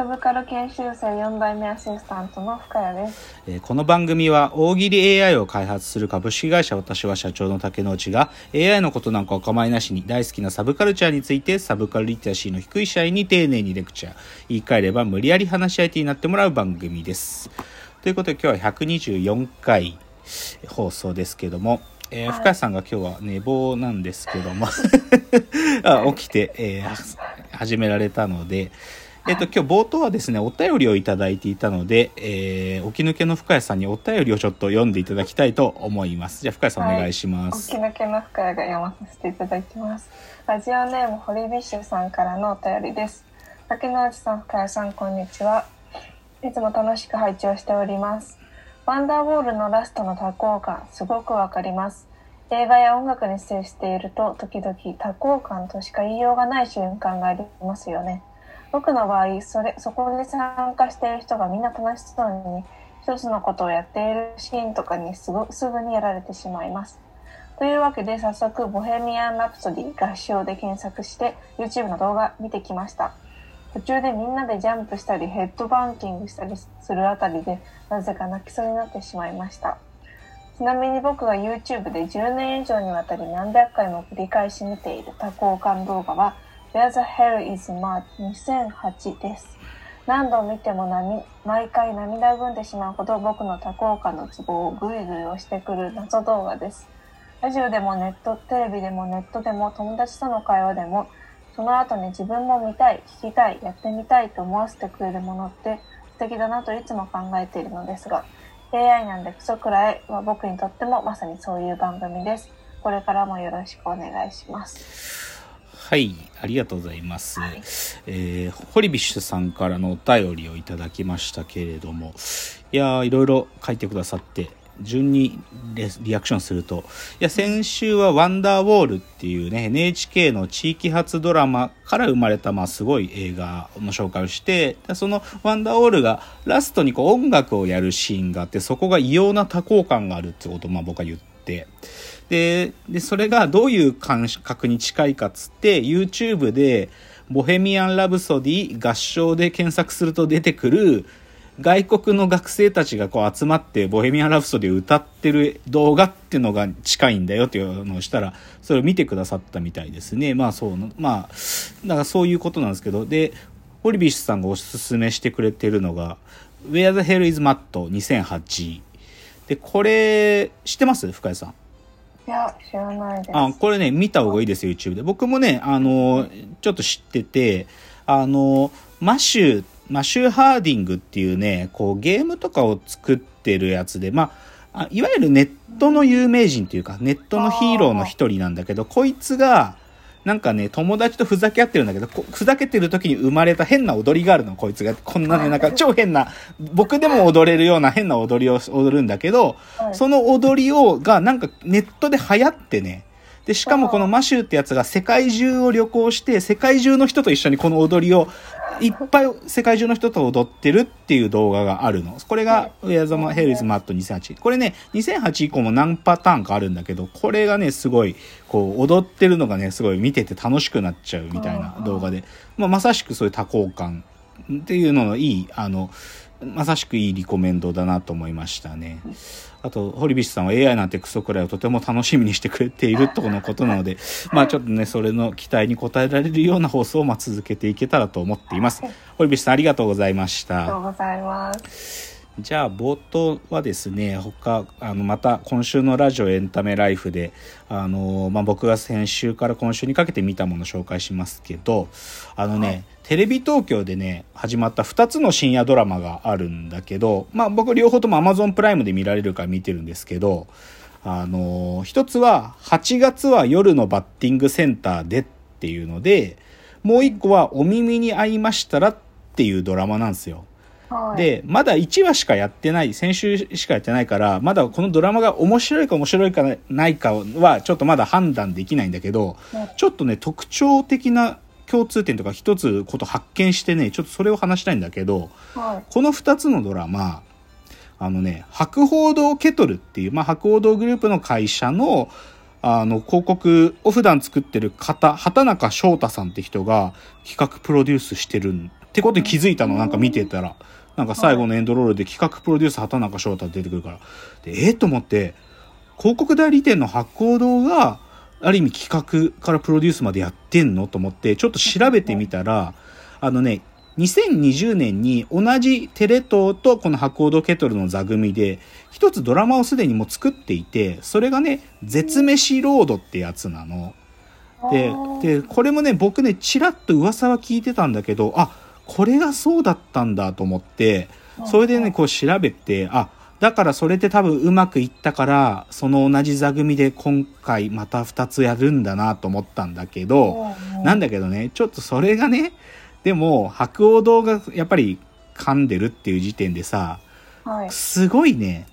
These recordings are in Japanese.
サブカル研修生4代目アシスタントの深谷です。えーこの番組は大喜利 AI を開発する株式会社私は社長の竹之内が AI のことなんかお構いなしに大好きなサブカルチャーについてサブカルリテラシーの低い社員に丁寧にレクチャー言い換えれば無理やり話し相手になってもらう番組です。ということで今日は124回放送ですけども、えーはい深谷さんが今日は寝坊なんですけども あ起きて、えー始められたので、えっと、今日冒頭はですね、お便りをいただいていたので、えー、起き抜けの深谷さんにお便りをちょっと読んでいただきたいと思います。じゃあ、深谷さんお願いします。起き抜けの深谷が読まさせていただきます。ラジオネームホリビッシュさんからのお便りです。竹之内さん、深谷さん、こんにちは。いつも楽しく拝聴しております。ワンダーウォールのラストの多幸感、すごくわかります。映画や音楽に接していると、時々多幸感としか言いようがない瞬間がありますよね。僕の場合、それ、そこに参加している人がみんな楽しそうに、一つのことをやっているシーンとかにすぐすぐにやられてしまいます。というわけで早速、ボヘミアン・ラプソディ合唱で検索して YouTube の動画見てきました。途中でみんなでジャンプしたりヘッドバンキングしたりするあたりでなぜか泣きそうになってしまいました。ちなみに僕が YouTube で10年以上にわたり何百回も繰り返し見ている多幸感動画は Where the Hell is Mud 2008です。何度見ても涙毎回涙ぐんでしまうほど僕の多幸感のツボをグイグイ押してくる謎動画です。ラジオでもネット、テレビでもネットでも友達との会話でもその後に自分も見たい、聞きたい、やってみたいと思わせてくれるものって素敵だなといつも考えているのですが AI なんでクソくらいは僕にとってもまさにそういう番組です。これからもよろしくお願いします。はい、ありがとうございます。はいえーホリビッシュさんからのお便りをいただきましたけれども、いやー、いろいろ書いてくださって、順にレリアクションすると、いや、先週はワンダーウォールっていうね、NHK の地域発ドラマから生まれた、まあ、すごい映画の紹介をして、でそのワンダーウォールがラストにこう音楽をやるシーンがあって、そこが異様な多幸感があるってことを、まあ、僕は言って、で、で、それがどういう感覚に近いかっつって、YouTube で、ボヘミアン・ラブソディ合唱で検索すると出てくる、外国の学生たちがこう集まって、ボヘミアン・ラブソディ歌ってる動画っていうのが近いんだよっていうのをしたら、それを見てくださったみたいですね。まあそう、まあ、だからそういうことなんですけど、で、ホリビッシュさんがおすすめしてくれてるのが、Where the Hell is Matt? 2008。で、これ、知ってます？深谷さん。いや、知らないです。あ、これね、見た方がいいですよ、YouTube で。僕もね、あの、ちょっと知ってて、あの、マシュー、マシュー・ハーディングっていうね、こう、ゲームとかを作ってるやつで、まあ、あいわゆるネットの有名人っていうか、ネットのヒーローの一人なんだけど、こいつが、なんかね、友達とふざけ合ってるんだけど、こふざけてる時に生まれた変な踊りがあるの、こいつが。こんなね、なんか超変な、僕でも踊れるような変な踊りを踊るんだけど、はいその踊りを、がなんかネットで流行ってね。で、しかもこのマシューってやつが世界中を旅行して、世界中の人と一緒にこの踊りを、いっぱい世界中の人と踊ってるっていう動画があるの。これが、ウェアザマヘルズマット2008。これね、2008以降も何パターンかあるんだけど、これがね、すごい、こう、踊ってるのがね、すごい見てて楽しくなっちゃうみたいな動画で、まあ、まさしくそういう多幸感っていうののいい、あの、まさしくいいリコメンドだなと思いましたね。あと、堀ビッシュさんは AI なんてクソくらえをとても楽しみにしてくれているとのことなので、まあちょっとね、それの期待に応えられるような放送をまあ続けていけたらと思っています。堀ビッシュさんありがとうございました。ありがとうございます。じゃあ冒頭はですね他あのまた今週のラジオエンタメライフであの、まあ、僕が先週から今週にかけて見たものを紹介しますけどあのね、はいテレビ東京でね始まった2つの深夜ドラマがあるんだけど、まあ、僕両方とも Amazon プライムで見られるから見てるんですけどあの一つは8月は夜のバッティングセンターでっていうのでもう一個はお耳に合いましたらっていうドラマなんですよ。はい、で、まだ1話しかやってない、先週しかやってないから、まだこのドラマが面白いか面白いかないかは、ちょっとまだ判断できないんだけど、ねちょっとね、特徴的な共通点とか一つこと発見してね、ちょっとそれを話したいんだけど、はい。この2つのドラマ、あのね、博報堂ケトルっていう、まあ、博報堂グループの会社の、あの、広告を普段作ってる方、畑中翔太さんって人が企画プロデュースしてるってことに気づいたの、なんか見てたら。なんか最後のエンドロールで企画プロデュース畑中翔太出てくるから。で、ええと思って、広告代理店の博報堂が、ある意味企画からプロデュースまでやってんのと思って、ちょっと調べてみたら、あのね、2020年に同じテレ東とこの博報堂ケトルの座組で、一つドラマをすでにもう作っていて、それがね、絶飯ロードってやつなの。で、で、これもね、僕ね、ちらっと噂は聞いてたんだけど、あ、これがそうだったんだと思って、それでね、こう調べて、あ、だからそれで多分うまくいったから、その同じ座組で今回また2つやるんだなと思ったんだけど、なんだけどね、ちょっとそれがね、でも、白鸚堂がやっぱり噛んでるっていう時点でさ、はい。すごいね、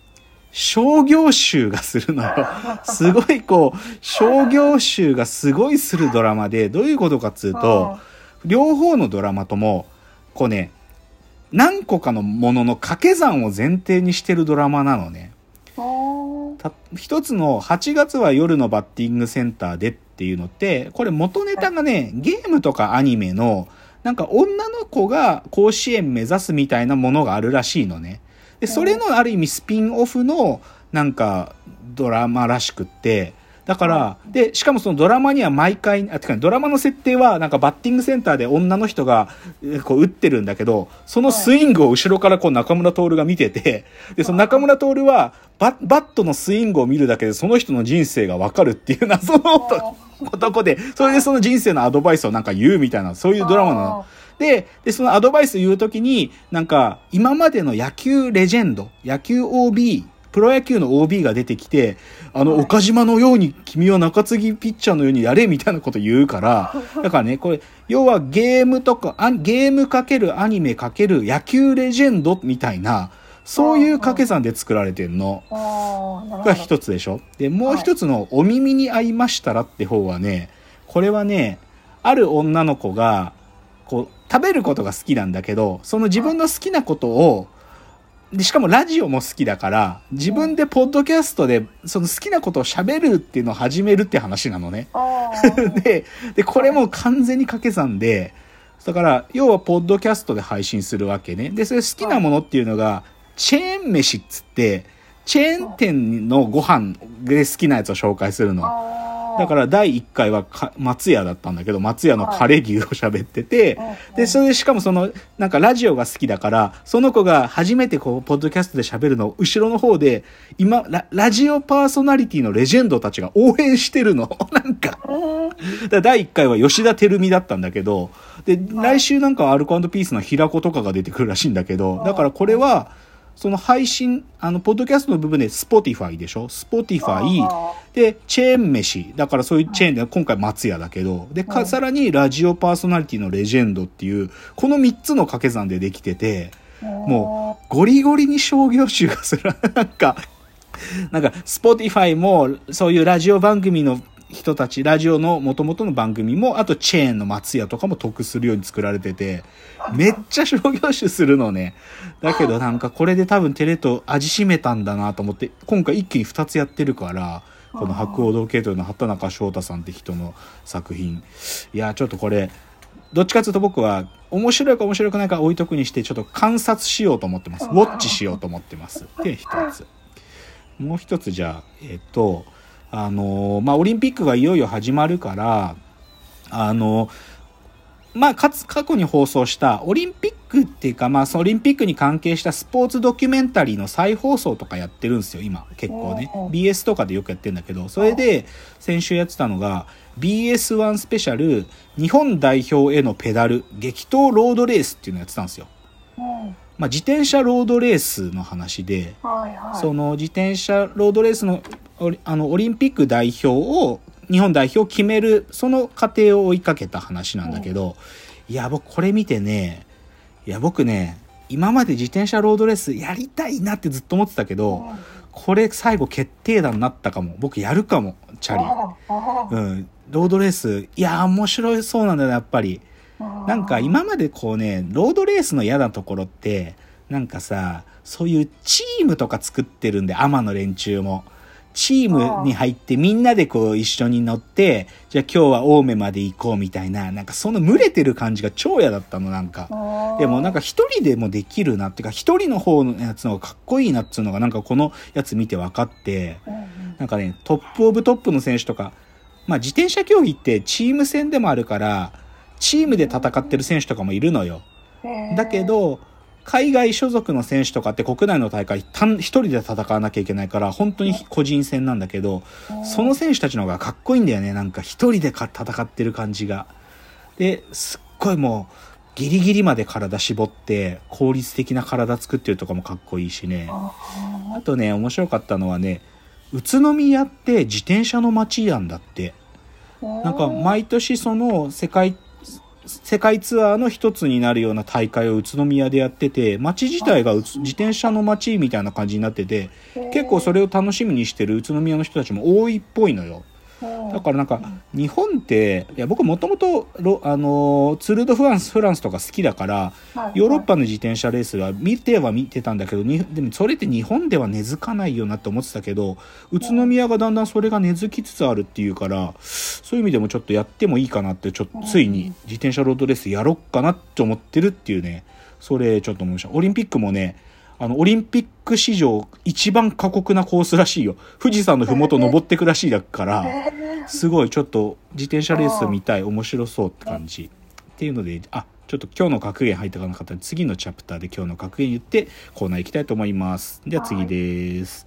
商業集がするのよ。すごいこう、商業集がすごいするドラマで、どういうことかっつうと、両方のドラマとも、こうね、何個かのものの掛け算を前提にしてるドラマなのね。一つの8月は夜のバッティングセンターでっていうのって、これ元ネタがね、ゲームとかアニメの、なんか女の子が甲子園目指すみたいなものがあるらしいのね。で、それのある意味スピンオフのなんかドラマらしくって、だから、で、しかもそのドラマには毎回、あ、てかドラマの設定はなんかバッティングセンターで女の人がえこう打ってるんだけど、そのスイングを後ろからこう中村徹が見てて、で、その中村徹はババットのスイングを見るだけでその人の人生がわかるっていう 謎の男男で、それでその人生のアドバイスをなんか言うみたいな、そういうドラマなの。で、で、そのアドバイス言うときに、なんか、今までの野球レジェンド、野球 OB、プロ野球の OB が出てきて、あの、はい。岡島のように、君は中継ぎピッチャーのようにやれ、みたいなこと言うから、だからね、これ、要はゲームとか、あゲームかけるアニメかける野球レジェンドみたいな、そういう掛け算で作られてんの。が一つでしょ？で、もう一つのお耳に合いましたらって方はね、これはね、ある女の子が、こう、食べることが好きなんだけど、その自分の好きなことを、でしかもラジオも好きだから、自分でポッドキャストで、その好きなことを喋るっていうのを始めるって話なのね。で、で、これも完全に掛け算で、だから、要はポッドキャストで配信するわけね。で、それ好きなものっていうのが、チェーン飯っつって、チェーン店のご飯で好きなやつを紹介するの。だから第1回はか松屋だったんだけど、松屋のカレー牛を喋ってて、うんで、それでしかもその、なんかラジオが好きだから、その子が初めてこう、ポッドキャストで喋るのを後ろの方で、今ラ、ラジオパーソナリティのレジェンドたちが応援してるの。なんか。うん。だ第1回は吉田照美だったんだけど、で、来週なんかはアルコピースの平子とかが出てくるらしいんだけど、だからこれは、その配信、あの、ポッドキャストの部分で Spotify でしょ ?Spotify あで、チェーン飯。だからそういうチェーンで、今回松屋だけど、で、か、うんさらにラジオパーソナリティのレジェンドっていう、この3つの掛け算でできてて、もゴリゴリに商業臭がする。なんか、なんか、スポティファイも、そういうラジオ番組の人たち、ラジオの元々の番組も、あとチェーンの松屋とかも得するように作られてて、めっちゃ商業集するのね。だけどなんかこれで多分テレと味しめたんだなと思って、今回一気に2つやってるから、この白鸚堂系統の畑中翔太さんって人の作品。いや、ちょっとこれ、どっちかというと僕は面白いか面白くないか置いとくにしてちょっと観察しようと思ってます。ウォッチしようと思ってます。で、一つ。もう一つじゃあ、えっと、あの、まあ、オリンピックがいよいよ始まるから、あの、まあ、かつ、過去に放送したオリンピックっていうか、まあ、そのオリンピックに関係したスポーツドキュメンタリーの再放送とかやってるんですよ、今。結構ね。BS とかでよくやってるんだけど、それで、先週やってたのが、BS1 スペシャル、日本代表へのペダル、激闘ロードレースっていうのをやってたんですよ。うんまあ、自転車ロードレースの話で、はいはい。その自転車ロードレースのあのオリンピック代表を日本代表を決めるその過程を追いかけた話なんだけど、いや僕これ見てねいや僕ね今まで自転車ロードレースやりたいなってずっと思ってたけど、これ最後決定打になったかも。僕やるかもチャリ。うん、ロードレースいや面白いそうなんだよねやっぱり。なんか今までこうね、ロードレースの嫌なところって、なんかさ、そういうチームとか作ってるんで、アマの連中も。チームに入ってみんなでこう一緒に乗って、じゃあ今日は青梅まで行こうみたいな、なんかその群れてる感じが超嫌だったの、なんか。でもなんか一人でもできるなっていうか、一人の方のやつの方がかっこいいなっていうのがなんかこのやつ見て分かって、なんかね、トップオブトップの選手とか、まあ自転車競技ってチーム戦でもあるから、チームで戦ってる選手とかもいるのよ。だけど、海外所属の選手とかって国内の大会単一人で戦わなきゃいけないから、本当に個人戦なんだけど、その選手たちの方がかっこいいんだよね。なんか一人でか戦ってる感じが。で、すっごいもう、ギリギリまで体絞って、効率的な体作ってるとかもかっこいいしね。ああとね、面白かったのはね、宇都宮って自転車の街なんだって。ーなんか毎年その世界、世界ツアーの一つになるような大会を宇都宮でやってて、街自体がうつ自転車の街みたいな感じになってて、結構それを楽しみにしてる宇都宮の人たちも多いっぽいのよ。だからなんか、日本って、いや僕もともと、ロあのーツール・ド・フランス、フランスとか好きだから、ヨーロッパの自転車レースは見ては見てたんだけど、にでもそれって日本では根付かないよなって思ってたけど、宇都宮がだんだんそれが根付きつつあるっていうから、そういう意味でもちょっとやってもいいかなって、ちょついに自転車ロードレースやろっかなって思ってるっていうね、それちょっと思いました。オリンピックもね、あの、オリンピック史上一番過酷なコースらしいよ。富士山の麓登ってくらしいだから、すごいちょっと自転車レース見たい、面白そうって感じ。っていうので、あ、ちょっと今日の格言入ったかなかったら次のチャプターで今日の格言言ってコーナー行きたいと思います。では次です。